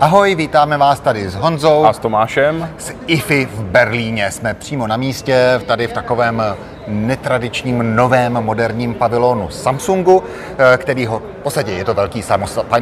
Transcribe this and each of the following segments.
Ahoj, vítáme vás tady s Honzou. A s Tomášem. Z IFI v Berlíně. Jsme přímo na místě, tady v takovém netradičním, novém, moderním pavilonu Samsungu, eh, který ho, v podstatě je to velký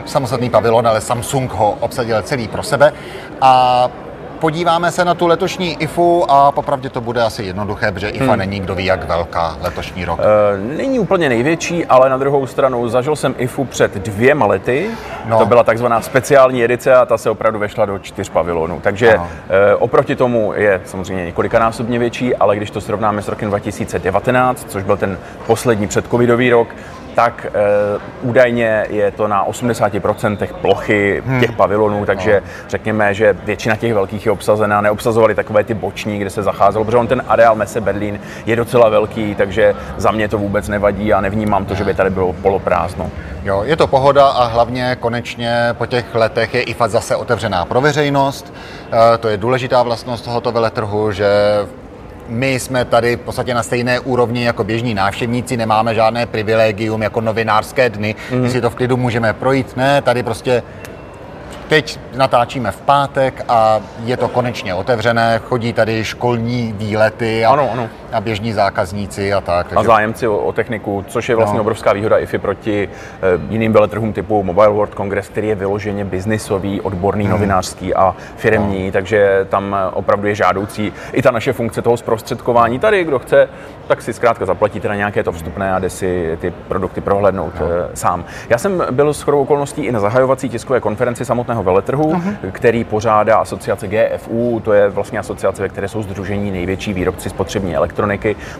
samostatný pavilon, ale Samsung ho obsadil celý pro sebe. A podíváme se na tu letošní IFU a popravdě to bude asi jednoduché, protože IFA hmm. není kdo ví jak velká letošní rok. E, není úplně největší, ale na druhou stranu zažil jsem IFU před dvěma lety. No. To byla takzvaná speciální edice a ta se opravdu vešla do čtyř pavilonů. Takže e, oproti tomu je samozřejmě několikanásobně větší, ale když to srovnáme s rokem 2019, což byl ten poslední předcovidový rok, tak e, údajně je to na 80% plochy hmm. těch pavilonů, takže no. řekněme, že většina těch velkých je obsazená, neobsazovali takové ty boční, kde se zacházelo, protože on ten areál Messe Berlín je docela velký, takže za mě to vůbec nevadí a nevnímám to, že by tady bylo poloprázdno. Jo, je to pohoda a hlavně konečně po těch letech je IFA zase otevřená pro veřejnost. E, to je důležitá vlastnost tohoto veletrhu, že my jsme tady v podstatě na stejné úrovni jako běžní návštěvníci, nemáme žádné privilegium jako novinářské dny, mm. si to v klidu můžeme projít. Ne, tady prostě Teď natáčíme v pátek a je to konečně otevřené, chodí tady školní výlety a, ano, ano. A běžní zákazníci a tak. Takže... A zájemci o, o techniku, což je vlastně no. obrovská výhoda IFI proti e, jiným veletrhům typu Mobile World Congress, který je vyloženě biznisový, odborný, hmm. novinářský a firmní, no. takže tam opravdu je žádoucí i ta naše funkce toho zprostředkování. Tady, kdo chce, tak si zkrátka zaplatí teda nějaké to vstupné a jde si ty produkty prohlédnout no. e, sám. Já jsem byl s chodou okolností i na zahajovací tiskové konferenci samotného veletrhu, uh-huh. který pořádá asociace GFU, to je vlastně asociace, ve které jsou združení největší výrobci spotřební elektroniky,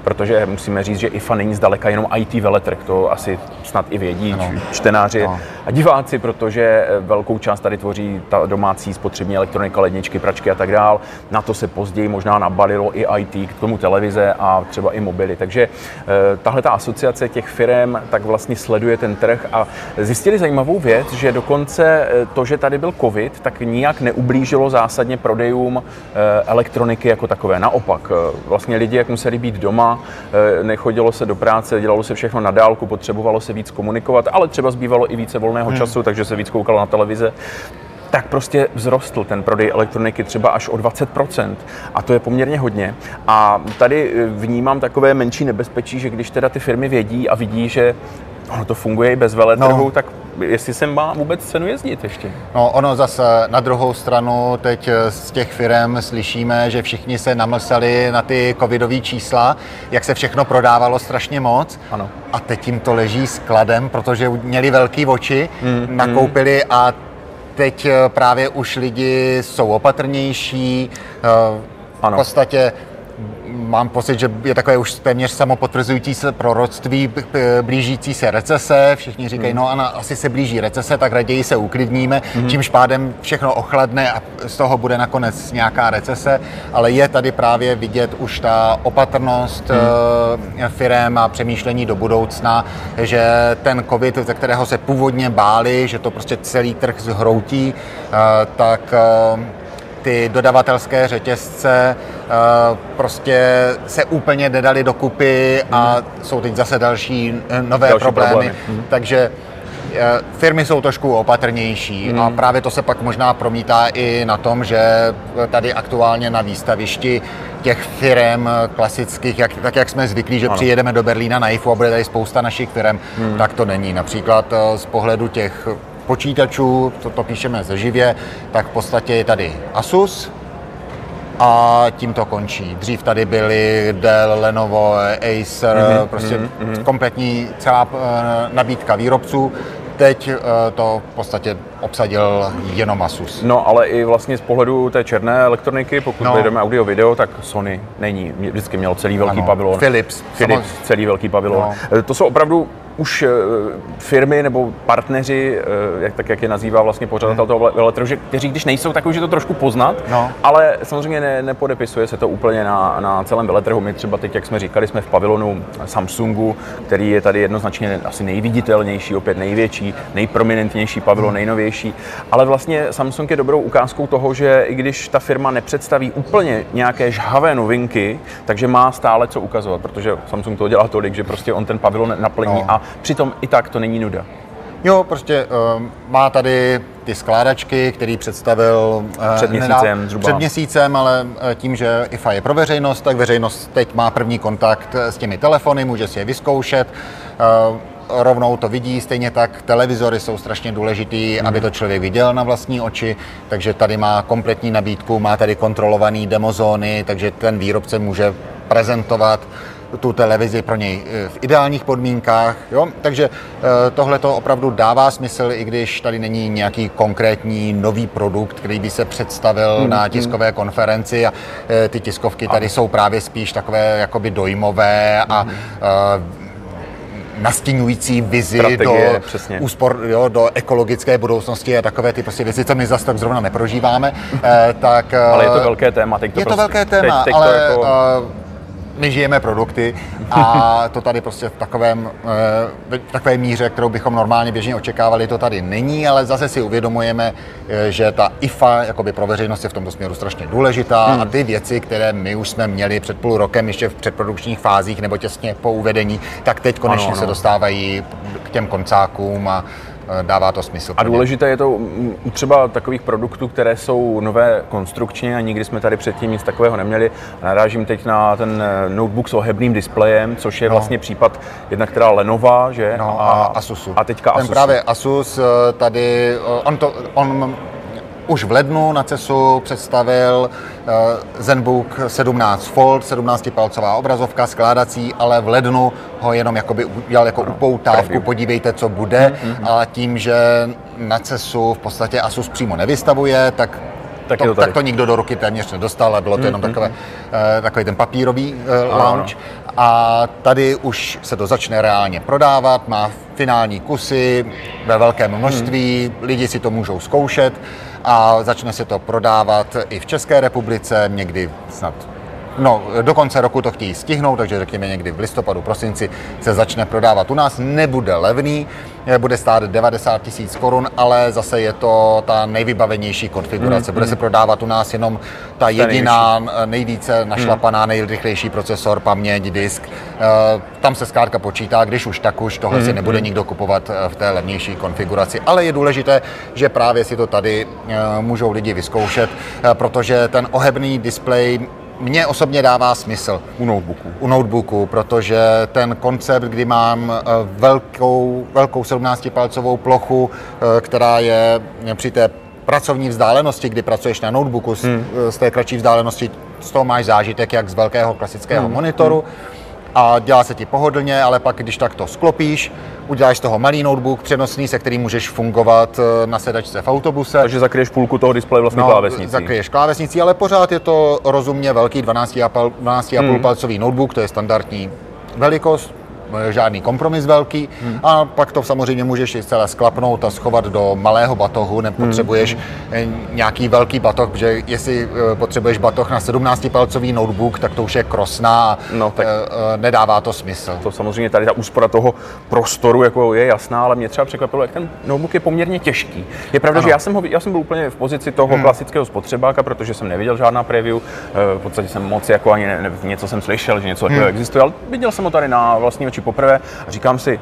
protože musíme říct, že IFA není zdaleka jenom IT veletrh, to asi snad i vědí ano. čtenáři ano. a diváci, protože eh, velkou část tady tvoří ta domácí spotřební elektronika, ledničky, pračky a tak dál. Na to se později možná nabalilo i IT, k tomu televize a třeba i mobily. Takže eh, tahle ta asociace těch firm tak vlastně sleduje ten trh a zjistili zajímavou věc, že dokonce eh, to, že tady byl covid, tak nijak neublížilo zásadně prodejům elektroniky jako takové. Naopak, vlastně lidi, jak museli být doma, eh, nechodilo se do práce, dělalo se všechno na dálku, potřebovalo se víc komunikovat, ale třeba zbývalo i více volného hmm. času, takže se víc koukalo na televize tak prostě vzrostl ten prodej elektroniky třeba až o 20%. A to je poměrně hodně. A tady vnímám takové menší nebezpečí, že když teda ty firmy vědí a vidí, že ono to funguje i bez veletrhu, no. tak jestli se má vůbec cenu jezdit ještě. No ono zase na druhou stranu teď z těch firm slyšíme, že všichni se namlsali na ty covidové čísla, jak se všechno prodávalo strašně moc. Ano. A teď jim to leží skladem, protože měli velký oči, mm, nakoupili mm. a teď právě už lidi jsou opatrnější, eh, ano. v podstatě mám pocit, že je takové už téměř samopotvrzující se proroctví blížící se recese. Všichni říkají, hmm. no ano, asi se blíží recese, tak raději se uklidníme, hmm. čímž pádem všechno ochladne a z toho bude nakonec nějaká recese, ale je tady právě vidět už ta opatrnost hmm. Eh, firem a přemýšlení do budoucna, že ten covid, ze kterého se původně báli, že to prostě celý trh zhroutí, eh, tak eh, ty dodavatelské řetězce eh, prostě se úplně nedali dokupy a hmm. jsou teď zase další eh, nové další problémy. problémy. Hmm. Takže eh, firmy jsou trošku opatrnější hmm. a právě to se pak možná promítá i na tom, že tady aktuálně na výstavišti těch firm klasických, jak, tak jak jsme zvyklí, že ano. přijedeme do Berlína na IFU a bude tady spousta našich firm, hmm. tak to není. Například z pohledu těch počítačů, to, to píšeme ze živě, tak v podstatě je tady Asus, a tím to končí. Dřív tady byly Dell, Lenovo, Acer, mm-hmm, prostě mm-hmm. kompletní celá uh, nabídka výrobců. Teď uh, to v podstatě obsadil jenom Asus. No, ale i vlastně z pohledu té černé elektroniky, pokud no. jdeme audio video, tak Sony není. Vždycky měl celý velký ano. pavilon. Philips. Philips, celý velký pavilon. No. To jsou opravdu už eh, firmy nebo partneři, eh, jak, tak jak je nazývá vlastně pořadatel hmm. toho veletrhu, kteří když nejsou, tak už je to trošku poznat, no. ale samozřejmě ne, nepodepisuje se to úplně na, na celém veletrhu. My třeba teď, jak jsme říkali, jsme v pavilonu Samsungu, který je tady jednoznačně asi nejviditelnější, opět největší, nejprominentnější pavilon, hmm. nejnovější, ale vlastně Samsung je dobrou ukázkou toho, že i když ta firma nepředstaví úplně nějaké žhavé novinky, takže má stále co ukazovat, protože Samsung to dělá tolik, že prostě on ten pavilon naplní no. a Přitom i tak to není nuda. Jo, prostě uh, má tady ty skládačky, který představil uh, před měsícem, nedá, před měsícem, ale uh, tím, že IFA je pro veřejnost, tak veřejnost teď má první kontakt s těmi telefony, může si je vyzkoušet. Uh, rovnou to vidí, stejně tak televizory jsou strašně důležitý, mm. aby to člověk viděl na vlastní oči, takže tady má kompletní nabídku, má tady kontrolovaný demozóny, takže ten výrobce může prezentovat tu televizi pro něj eh, v ideálních podmínkách. Jo? Takže eh, tohle to opravdu dává smysl, i když tady není nějaký konkrétní nový produkt, který by se představil hmm, na hmm. tiskové konferenci a eh, ty tiskovky tady jsou právě spíš takové jakoby dojmové a hmm nastínující vizi Strategie, do přesně. úspor, jo, do ekologické budoucnosti a takové ty prostě věci, co my zase tak zrovna neprožíváme. Eh, tak, ale je to velké téma. Teď to je prostě, to velké téma, teď, teď ale to jako... uh, my žijeme produkty a to tady prostě v takovém, eh, v takové míře, kterou bychom normálně běžně očekávali, to tady není, ale zase si uvědomujeme, eh, že ta IFA jakoby pro veřejnost je v tomto směru strašně důležitá hmm. a ty věci, které my už jsme měli před půl rokem ještě v předprodukčních fázích nebo těsně po uvedení, tak teď konečně ano, ano. se dostávají k těm koncákům a dává to smysl. A důležité je to u třeba takových produktů, které jsou nové konstrukčně a nikdy jsme tady předtím nic takového neměli. Narážím teď na ten eh, notebook s ohebným displejem, což je no. vlastně případ jedna, která Lenova, že? No, a, a Asusu. A teďka ten Asus. právě Asus eh, tady, on, to, on už v lednu na CESu představil uh, ZenBook 17 Fold, 17-palcová obrazovka, skládací, ale v lednu ho jenom jakoby udělal jako upoutávku, podívejte, co bude. Mm-hmm. A tím, že na CESu v podstatě Asus přímo nevystavuje, tak tak, to, to tak to nikdo do ruky téměř nedostal, ale bylo to jenom mm-hmm. takové, uh, takový ten papírový uh, launch. A tady už se to začne reálně prodávat, má finální kusy ve velkém množství, mm. lidi si to můžou zkoušet a začne se to prodávat i v České republice, někdy snad No, do konce roku to chtějí stihnout, takže řekněme někdy v listopadu, prosinci se začne prodávat. U nás nebude levný, bude stát 90 tisíc korun, ale zase je to ta nejvybavenější konfigurace. Mm, bude mm. se prodávat u nás jenom ta jediná, nejvíce našlapaná, mm. nejrychlejší procesor, paměť, disk. Eh, tam se zkrátka počítá, když už tak už tohle si nebude nikdo kupovat eh, v té levnější konfiguraci. Ale je důležité, že právě si to tady eh, můžou lidi vyzkoušet, protože ten ohebný displej mně osobně dává smysl. U notebooku. U notebooku, protože ten koncept, kdy mám eh, velkou, velkou 17-palcovou plochu, eh, která je při té pracovní vzdálenosti, kdy pracuješ na notebooku, hmm. z té kratší vzdálenosti, z toho máš zážitek jak z velkého klasického hmm. monitoru. Hmm a dělá se ti pohodlně, ale pak, když tak to sklopíš, uděláš toho malý notebook přenosný, se kterým můžeš fungovat eh, na sedačce v autobuse. Takže zakryješ půlku toho displeje vlastně no, klávesnicí. Zakryješ klávesnicí, ale pořád je to rozumně velký 12,5 12 hmm. palcový notebook, to je standardní velikost, žádný kompromis velký hmm. a pak to samozřejmě můžeš i celé sklapnout a schovat do malého batohu, nepotřebuješ hmm. nějaký velký batoh, protože jestli eh, potřebuješ batoh na 17-palcový notebook, tak to už je krosná a no, tak eh, nedává to smysl. To samozřejmě tady ta úspora toho prostoru jako je jasná, ale mě třeba překvapilo, jak ten notebook je poměrně těžký. Je pravda, ano. že já jsem, ho, já jsem byl úplně v pozici toho hmm. klasického spotřebáka, protože jsem neviděl žádná preview, v podstatě jsem moc jako ani ne, ne, něco jsem slyšel, že něco hmm. existuje, ale viděl jsem ho tady na vlastní oči poprvé a říkám si,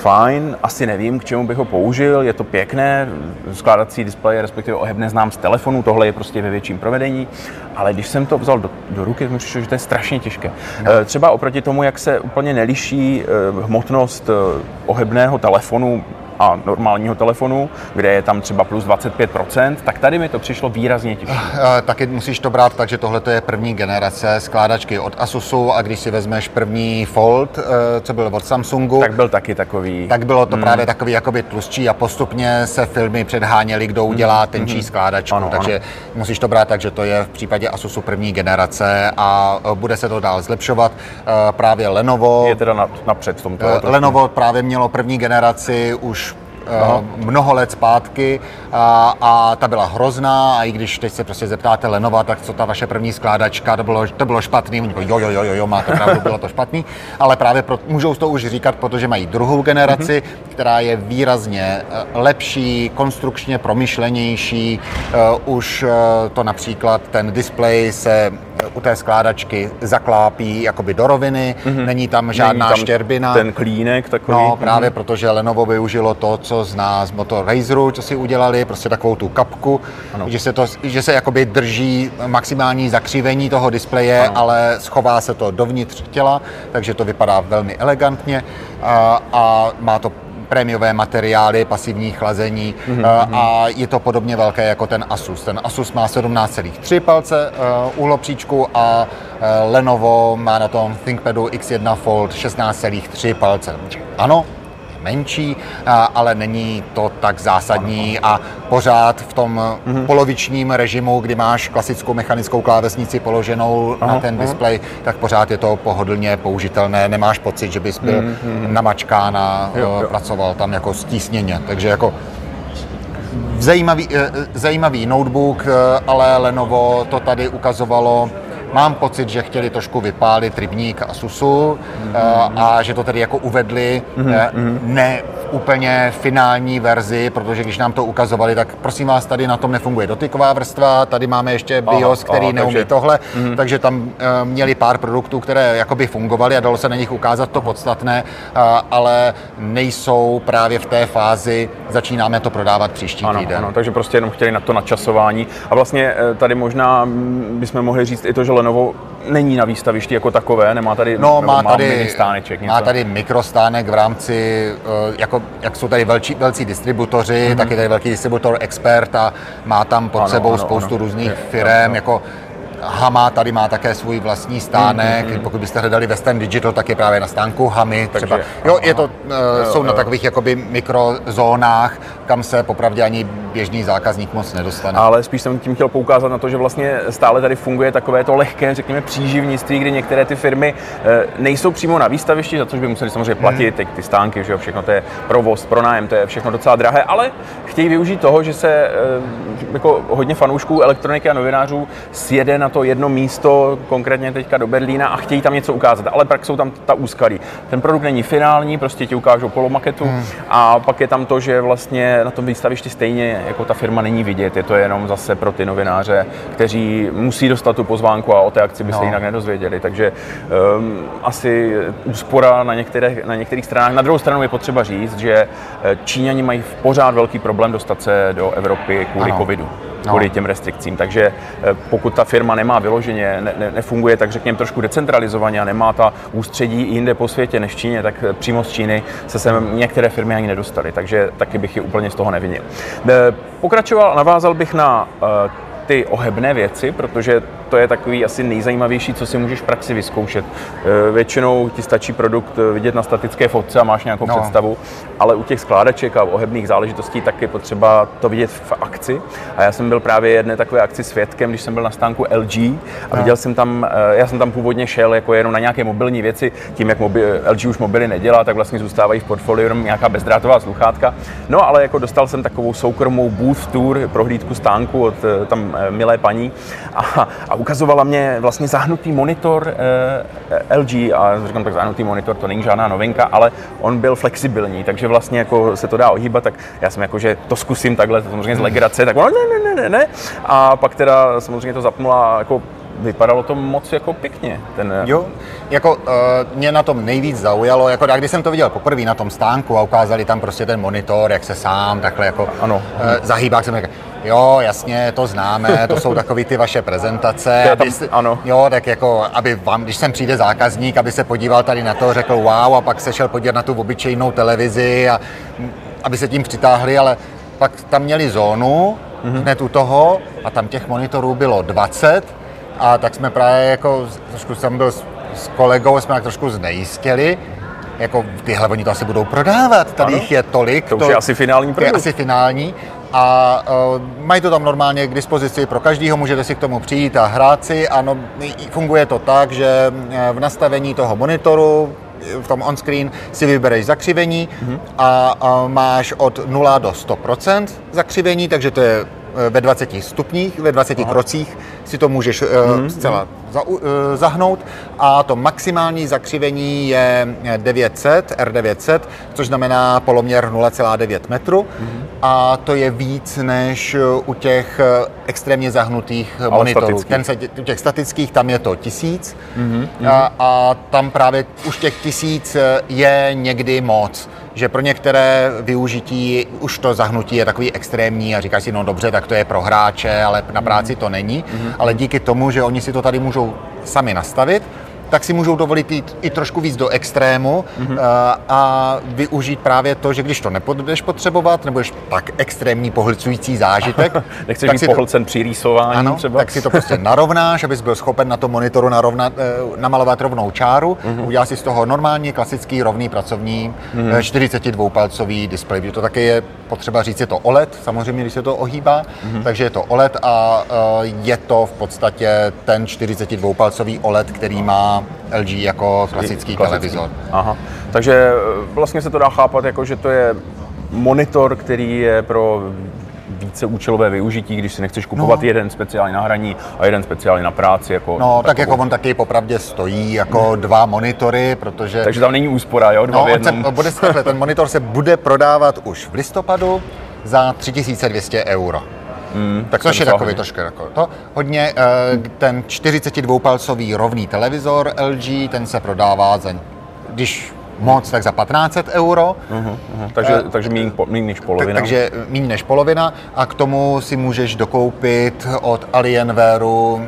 fajn, asi nevím, k čemu bych ho použil, je to pěkné, skládací displej, respektive ohebné znám z telefonu, tohle je prostě ve větším provedení, ale když jsem to vzal do, do ruky, mi přišlo, že to je strašně těžké. No. Třeba oproti tomu, jak se úplně neliší eh, hmotnost eh, ohebného telefonu a normálního telefonu, kde je tam třeba plus 25%, tak tady mi to přišlo výrazně těžší. Eh, taky musíš to brát tak, že tohle je první generace skládačky od Asusu a když si vezmeš první Fold, eh, co byl od Samsungu, tak byl taky takový. Tak bylo to hmm. právě takový jakoby tlustší a postupně se filmy předháněly, kdo udělá hmm. tenčí hmm. skládačku, ano, takže ano. musíš to brát tak, že to je v případě Asusu první generace a eh, bude se to dál zlepšovat. Právě Lenovo... Je teda napřed v tomto. Lenovo právě mělo první generaci už Aha. Eh, mnoho let zpátky a, a ta byla hrozná a i když teď se prostě zeptáte Lenova, tak co ta vaše první skládačka, to bylo, to bylo špatný, oni jo, jo, jo, jo, máte pravdu, bylo to špatný, ale právě pro, můžou to už říkat, protože mají druhou generaci, mm-hmm. která je výrazně eh, lepší, konstrukčně promyšlenější, už to například ten displej se u té skládačky zaklápí jakoby do roviny, mm-hmm. není tam žádná není tam štěrbina. ten klínek takový. No, právě mm-hmm. protože Lenovo využilo to, co zná z Motor Razeru, co si udělali, prostě takovou tu kapku, ano. že se, to, že se jakoby drží maximální zakřivení toho displeje, ano. ale schová se to dovnitř těla, takže to vypadá velmi elegantně a, a má to prémiové materiály, pasivní chlazení mm-hmm. a je to podobně velké jako ten Asus. Ten Asus má 17,3 palce uh, úhlopříčku a uh, Lenovo má na tom ThinkPadu X1 Fold 16,3 palce. Ano, menší, ale není to tak zásadní a pořád v tom mm-hmm. polovičním režimu, kdy máš klasickou mechanickou klávesnici položenou aha, na ten displej, tak pořád je to pohodlně použitelné. Nemáš pocit, že bys byl mm-hmm. namačkán a jo, jo. pracoval tam jako stísněně. Takže jako zajímavý, e, e, zajímavý notebook, ale Lenovo to tady ukazovalo Mám pocit, že chtěli trošku vypálit rybník a susu mm-hmm. a že to tedy jako uvedli mm-hmm. ne v úplně finální verzi, protože když nám to ukazovali, tak prosím vás, tady na tom nefunguje dotyková vrstva, tady máme ještě BIOS, aha, který aha, neumí takže, tohle, mm-hmm. takže tam uh, měli pár produktů, které jakoby fungovaly a dalo se na nich ukázat to podstatné, ale nejsou právě v té fázi, začínáme to prodávat příští ano, týden. Ano, takže prostě jenom chtěli na to načasování a vlastně tady možná bychom mohli říct i to, že Lenovo není na výstavišti jako takové, nemá tady, no, má tady stáneček, něco? Má tady mikrostánek v rámci, eh, jako, jak jsou tady velcí, velcí distributoři, mm-hmm. tak je tady velký distributor Expert a má tam pod ano, sebou ano, spoustu ano. různých firm, jako Hama tady má také svůj vlastní stánek. Mm, mm, Pokud byste hledali Western Digital, tak je právě na stánku Hamy. Třeba. Jo, je to, uh, jo, jsou jo. na takových jakoby mikrozónách, kam se popravdě ani běžný zákazník moc nedostane. Ale spíš jsem tím chtěl poukázat na to, že vlastně stále tady funguje takové to lehké, řekněme, příživnictví, kdy některé ty firmy uh, nejsou přímo na výstavišti, za což by museli samozřejmě platit, mm. ty stánky, že jo, všechno to je provoz, pronájem, to je všechno docela drahé, ale chtějí využít toho, že se uh, jako hodně fanoušků elektroniky a novinářů sjede na to jedno místo, konkrétně teďka do Berlína a chtějí tam něco ukázat, ale pak jsou tam ta úskalí. Ten produkt není finální, prostě ti ukážou polomaketu hmm. a pak je tam to, že vlastně na tom výstavišti stejně jako ta firma není vidět, je to jenom zase pro ty novináře, kteří musí dostat tu pozvánku a o té akci by no. se jinak nedozvěděli, takže um, asi úspora na, některé, na některých stranách. Na druhou stranu je potřeba říct, že eh, Číňani mají pořád velký problém dostat se do Evropy kvůli ano. covidu kvůli no. těm restrikcím. Takže eh, pokud ta firma nemá vyloženě, ne, ne, nefunguje tak řekněme trošku decentralizovaně a nemá ta ústředí i jinde po světě než v Číně, tak eh, přímo z Číny se sem některé firmy ani nedostaly, takže taky bych je úplně z toho nevinil. Eh, pokračoval, navázal bych na ty ohebné věci, protože to je takový asi nejzajímavější, co si můžeš v praxi vyzkoušet. E, většinou ti stačí produkt vidět na statické fotce a máš nějakou no. představu, ale u těch skládaček a ohebných záležitostí tak je potřeba to vidět v akci. A já jsem byl právě jedné takové akci svědkem, když jsem byl na stánku LG a no. viděl jsem tam, e, já jsem tam původně šel jako jenom na nějaké mobilní věci, tím jak mobil, LG už mobily nedělá, tak vlastně zůstávají v portfoliu jenom nějaká bezdrátová sluchátka. No ale jako dostal jsem takovou soukromou booth tour, prohlídku stánku od e, tam milé paní a, a ukazovala mě vlastně zahnutý monitor eh, LG a říkám, tak zahnutý monitor, to není žádná novinka, ale on byl flexibilní, takže vlastně jako se to dá ohýbat, tak já jsem jako, že to zkusím takhle, to samozřejmě z legrace, tak ono ne, ne, ne, ne, a pak teda samozřejmě to zapnula jako vypadalo to moc jako pěkně. Ten... Jo, jako uh, mě na tom nejvíc zaujalo, jako když jsem to viděl poprvé na tom stánku a ukázali tam prostě ten monitor, jak se sám takhle jako ano. Uh, zahýbá, jsem říkal, jo, jasně, to známe, to jsou takové ty vaše prezentace. Tam, aby, ano. Jo, tak jako, aby vám, když sem přijde zákazník, aby se podíval tady na to, řekl wow a pak se šel podívat na tu obyčejnou televizi a aby se tím přitáhli, ale pak tam měli zónu, mm-hmm. hned u toho a tam těch monitorů bylo 20 a tak jsme právě jako, trošku jsem byl s, s kolegou, jsme tak trošku znejistěli, jako tyhle oni to asi budou prodávat, tady ano. jich je tolik. To už to je asi finální produkt. Je asi finální a uh, mají to tam normálně k dispozici pro každého, můžete si k tomu přijít a hrát si a no, funguje to tak, že v nastavení toho monitoru v tom on-screen si vybereš zakřivení mm-hmm. a, a máš od 0 do 100% zakřivení, takže to je ve 20 stupních, ve 20 Aha. krocích si to můžeš mm-hmm. zcela za, zahnout a to maximální zakřivení je 900, R900, což znamená poloměr 0,9 metru mm-hmm. A to je víc než u těch extrémně zahnutých Ale monitorů. Statických. Ten se, u těch statických tam je to tisíc mm-hmm. a, a tam právě už těch tisíc je někdy moc že pro některé využití už to zahnutí je takový extrémní a říká si, no dobře, tak to je pro hráče, ale na práci to není. Mm-hmm. Ale díky tomu, že oni si to tady můžou sami nastavit, tak si můžou dovolit jít i trošku víc do extrému mm-hmm. a, a využít právě to, že když to nebudeš potřebovat, nebo tak extrémní pohlcující zážitek. Nechceš tak být pohlcen při rýsování ano, třeba? tak si to prostě narovnáš, abys byl schopen na tom monitoru narovnat, eh, namalovat rovnou čáru. Mm-hmm. Udělá si z toho normální, klasický, rovný pracovní mm-hmm. 42-palcový displej. To také je potřeba říct, je to OLED, samozřejmě, když se to ohýbá, mm-hmm. takže je to OLED a je to v podstatě ten 42-palcový OLED, který má LG jako klasický, klasický. televizor. Aha. Takže eh, vlastně se to dá chápat jako, že to je monitor, který je pro více účelové využití, když si nechceš kupovat no. jeden speciální na hraní a jeden speciální na práci. Jako no, takovou. tak jako on taky popravdě stojí jako dva monitory, protože... Takže tam není úspora, jo? Dva no, v jednom. Se, bude, ten monitor se bude prodávat už v listopadu za 3200 euro. Hmm, tak Což je takový hodně. trošku jako to. Hodně, eh, ten 42-palcový rovný televizor LG, ten se prodává za, když moc, tak za 1500 euro. Uh-huh, uh-huh. Takže, uh, takže méně, méně než polovina. takže méně než polovina a k tomu si můžeš dokoupit od Alienwareu uh,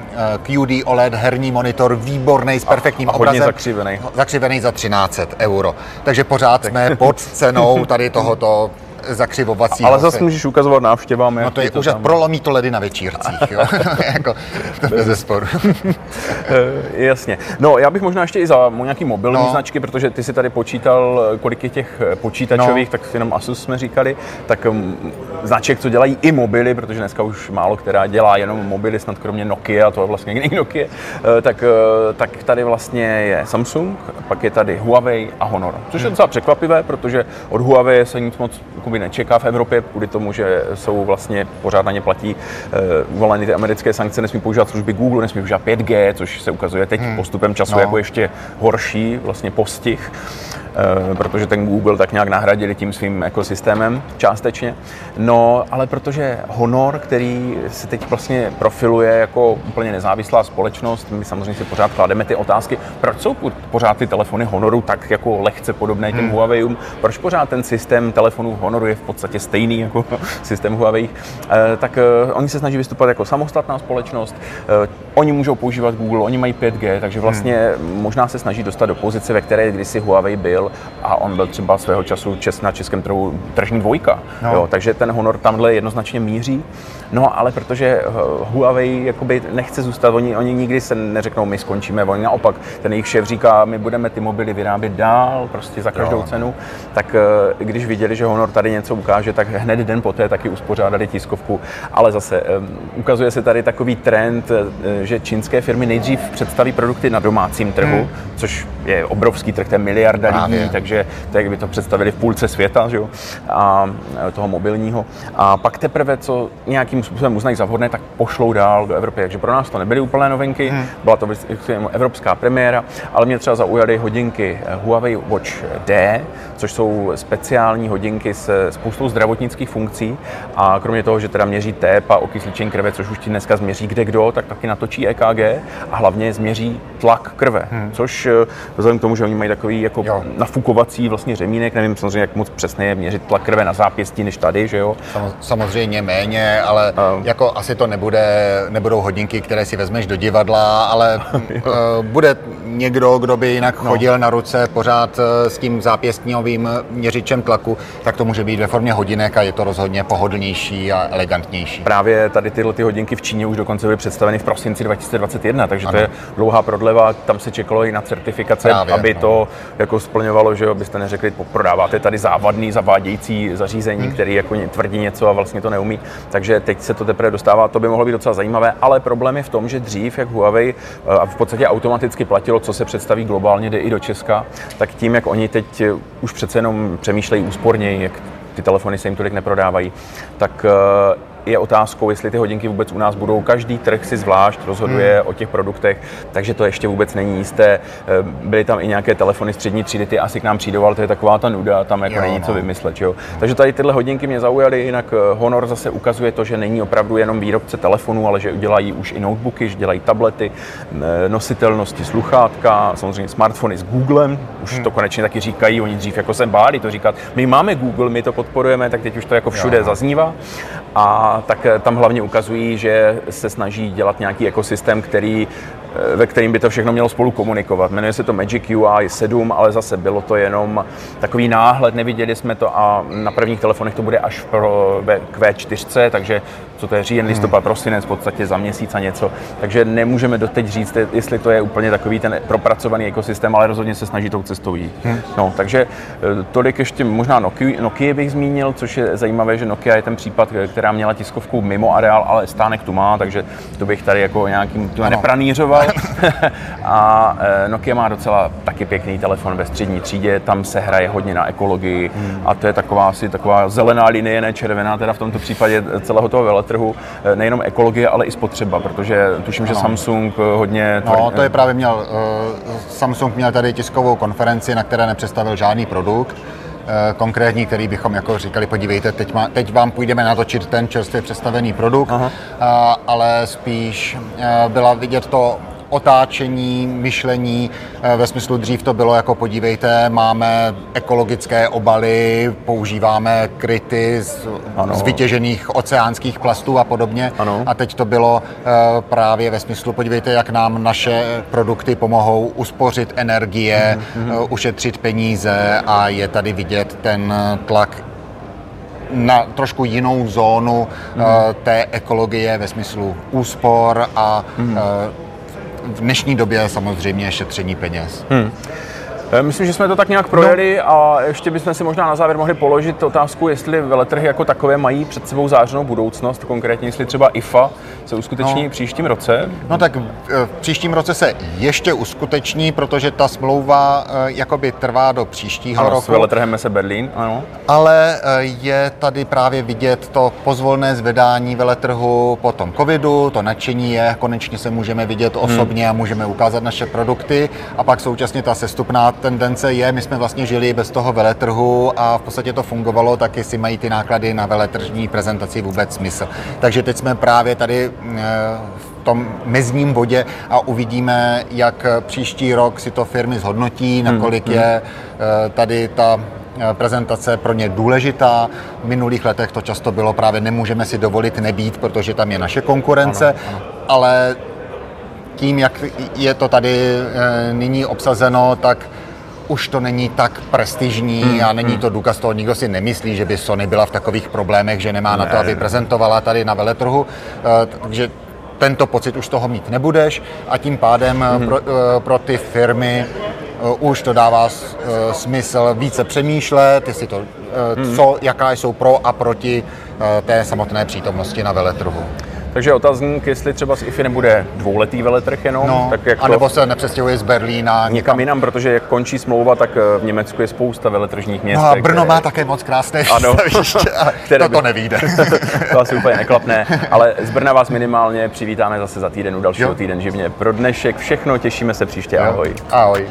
QD OLED herní monitor, výborný s perfektním a, a obrazem. zakřivený. Zakřivený za 1300 euro. Takže pořád jsme pod cenou tady tohoto zakřivovací. Ale zase můžeš ukazovat návštěvám. No to je to úžas, tam... prolomí to ledy na večírcích, jo? jako, to bez sporu. Eh, jasně. No, já bych možná ještě i za nějaký mobilní no. značky, protože ty si tady počítal, kolik je těch eh, počítačových, no. tak jenom Asus jsme říkali, tak um, značek, co dělají i mobily, protože dneska už málo která dělá jenom mobily, snad kromě Nokia, to je vlastně jiný Nokia, eh, tak, tak tady vlastně je Samsung, pak je tady Huawei a Honor, což je hmm. docela překvapivé, protože od Huawei se nic moc jakoby nečeká v Evropě, kvůli tomu, že jsou vlastně pořád na ně platí uh, ty americké sankce, nesmí používat služby Google, nesmí používat 5G, což se ukazuje teď hmm. postupem času no. jako ještě horší vlastně postih. Eh, protože ten Google tak nějak nahradili tím svým ekosystémem částečně. No, ale protože Honor, který se teď vlastně profiluje jako úplně nezávislá společnost, my samozřejmě si pořád klademe ty otázky, proč jsou pořád ty telefony Honoru tak jako lehce podobné těm hmm. Huaweiům, proč pořád ten systém telefonů Honoru je v podstatě stejný jako systém Huawei, eh, tak eh, oni se snaží vystupovat jako samostatná společnost, oni můžou používat Google, oni mají 5G, takže vlastně hmm. možná se snaží dostat do pozice, ve které kdysi Huawei byl, byl a on byl třeba svého času čes na českém trhu tržní dvojka. No. Jo, takže ten honor tamhle jednoznačně míří. No ale protože eh, Huawei jakoby nechce zůstat, oni, oni nikdy se neřeknou, my skončíme, oni naopak, ten jejich šéf říká, my budeme ty mobily vyrábět dál, prostě za každou jo. cenu, tak eh, když viděli, že Honor tady něco ukáže, tak hned den poté taky uspořádali tiskovku, ale zase eh, ukazuje se tady takový trend, že čínské firmy nejdřív představí produkty na domácím trhu, hmm. což je obrovský trh, to je miliarda Právě. lidí, takže tak by to představili v půlce světa, že jo, a toho mobilního. A pak teprve, co nějakým způsobem uznají za vhodné, tak pošlou dál do Evropy. Takže pro nás to nebyly úplné novinky, hmm. byla to evropská premiéra, ale mě třeba zaujaly hodinky Huawei Watch D, což jsou speciální hodinky s spoustou zdravotnických funkcí a kromě toho, že teda měří tep a okysličení krve, což už ti dneska změří kde kdo, tak taky natočí EKG a hlavně změří tlak krve, hmm. což eh, vzhledem k tomu, že oni mají takový jako jo. Nafukovací vlastně řemínek, nevím samozřejmě, jak moc přesně je měřit tlak krve na zápěstí než tady, že jo? Samozřejmě méně, ale uh. jako asi to nebude, nebudou hodinky, které si vezmeš do divadla, ale uh, bude někdo, kdo by jinak no. chodil na ruce pořád eh, s tím zápěstňovým měřičem tlaku, tak to může být ve formě hodinek a je to rozhodně pohodlnější a elegantnější. Právě tady tyhle ty hodinky v Číně už dokonce byly představeny v prosinci 2021, takže ano. to je dlouhá prodleva, tam se čekalo i na certifikace, Právě, aby no. to jako splňovalo, že abyste neřekli, prodáváte tady závadný, zavádějící zařízení, hmm. který jako tvrdí něco a vlastně to neumí. Takže teď se to teprve dostává, to by mohlo být docela zajímavé, ale problém je v tom, že dřív, jak Huawei eh, v podstatě automaticky platilo co se představí globálně, jde i do Česka, tak tím, jak oni teď eh, už přece jenom přemýšlejí úsporněji, jak ty telefony se jim tolik neprodávají, tak eh, je otázkou, jestli ty hodinky vůbec u nás budou. Každý trh si zvlášť rozhoduje hmm. o těch produktech, takže to ještě vůbec není jisté. Eh, byly tam i nějaké telefony střední třídy, ty asi k nám přijdou, ale to je taková ta nuda, tam jako jo, není no. co vymyslet. Jo? Takže tady tyhle hodinky mě zaujaly, jinak eh, Honor zase ukazuje to, že není opravdu jenom výrobce telefonů, ale že dělají už i notebooky, že dělají tablety, nositelnosti, sluchátka, samozřejmě smartfony s Googlem, už hmm. to konečně taky říkají, oni dřív jako se báli to říkat. My máme Google, my to podporujeme, tak teď už to jako všude jo. zaznívá. A tak eh, tam hlavně ukazují, že se snaží dělat nějaký ekosystém, který Eh, ve kterým by to všechno mělo spolu komunikovat. Jmenuje se to Magic UI 7, ale zase bylo to jenom takový náhled, neviděli jsme to a na prvních telefonech to bude až pro Q4, takže co to je říjen, listopad, hmm. prosinec, v podstatě za měsíc a něco. Takže nemůžeme doteď říct, jestli to je úplně takový ten propracovaný ekosystém, ale rozhodně se snaží tou cestou jít. Hmm. No, takže eh, tolik ještě možná Nokia, Nokia bych zmínil, což je zajímavé, že Nokia je ten případ, která měla tiskovku mimo areál, ale stánek tu má, takže to bych tady jako nějakým nepranířoval. a e, Nokia má docela taky pěkný telefon ve střední třídě, tam se hraje hodně na ekologii hmm. a to je taková asi taková zelená linie, ne červená, teda v tomto případě celého toho veletrhu, e, nejenom ekologie, ale i spotřeba, protože tuším, že Samsung hodně... Tvrdě... No, to je právě měl, uh, Samsung měl tady tiskovou konferenci, na které nepředstavil žádný produkt, konkrétní, který bychom jako říkali, podívejte, teď, má, teď vám půjdeme natočit ten čerstvě představený produkt, Aha. ale spíš byla vidět to otáčení, myšlení. Eh, ve smyslu dřív to bylo jako podívejte, máme ekologické obaly, používáme kryty z, z vytěžených oceánských plastů a podobně. Ano. A teď to bylo eh, právě ve smyslu podívejte, jak nám naše produkty pomohou uspořit energie, mm-hmm. ušetřit peníze a je tady vidět ten tlak na trošku jinou zónu mm. té ekologie ve smyslu úspor a mm v dnešní době samozřejmě šetření peněz. Hmm. Eh, myslím, že jsme to tak nějak projeli no. a ještě bychom si možná na závěr mohli položit otázku, jestli veletrhy jako takové mají před sebou zářenou budoucnost, konkrétně jestli třeba IFA se uskuteční no. příštím roce. No tak v příštím roce se ještě uskuteční, protože ta smlouva eh, jakoby trvá do příštího ano, roku. s veletrhem se Berlín, ano. Ale eh, je tady právě vidět to pozvolné zvedání veletrhu po tom covidu, to nadšení je, konečně se můžeme vidět hmm. osobně hmm. a můžeme ukázat naše produkty a pak současně ta sestupná tendence je, my jsme vlastně žili bez toho veletrhu a v podstatě to fungovalo, tak jestli mají ty náklady na veletržní prezentaci vůbec smysl. Takže teď jsme právě tady eh, v tom mezním bodě a uvidíme, jak příští rok si to firmy zhodnotí, hmm, nakolik hmm. je eh, tady ta eh, prezentace pro ně důležitá. V minulých letech to často bylo právě nemůžeme si dovolit nebýt, protože tam je naše konkurence, ano, ano. ale tím, jak je to tady nyní obsazeno, tak už to není tak prestižní hmm, a není hmm. to důkaz toho, nikdo si nemyslí, že by Sony byla v takových problémech, že nemá ne. na to, aby prezentovala tady na veletrhu, eh, takže tento pocit už toho mít nebudeš a tím pádem eh, hmm. pro, eh, pro ty firmy už to dává smysl více přemýšlet, jestli to, co, jaká jsou pro a proti té samotné přítomnosti na veletrhu. Takže otazník, jestli třeba z IFI nebude dvouletý veletrh jenom, no, tak jak to... nebo se nepřestěhuje z Berlína někam, někam jinam, protože jak končí smlouva, tak eh, v Německu je spousta veletržních měst. No a Brno má také moc krásné ano, které to, to nevíde. to asi úplně neklapne, ale z Brna vás minimálně přivítáme zase za týden u dalšího jo. týden živně. Pro dnešek všechno, těšíme se příště, ahoj. Ahoj.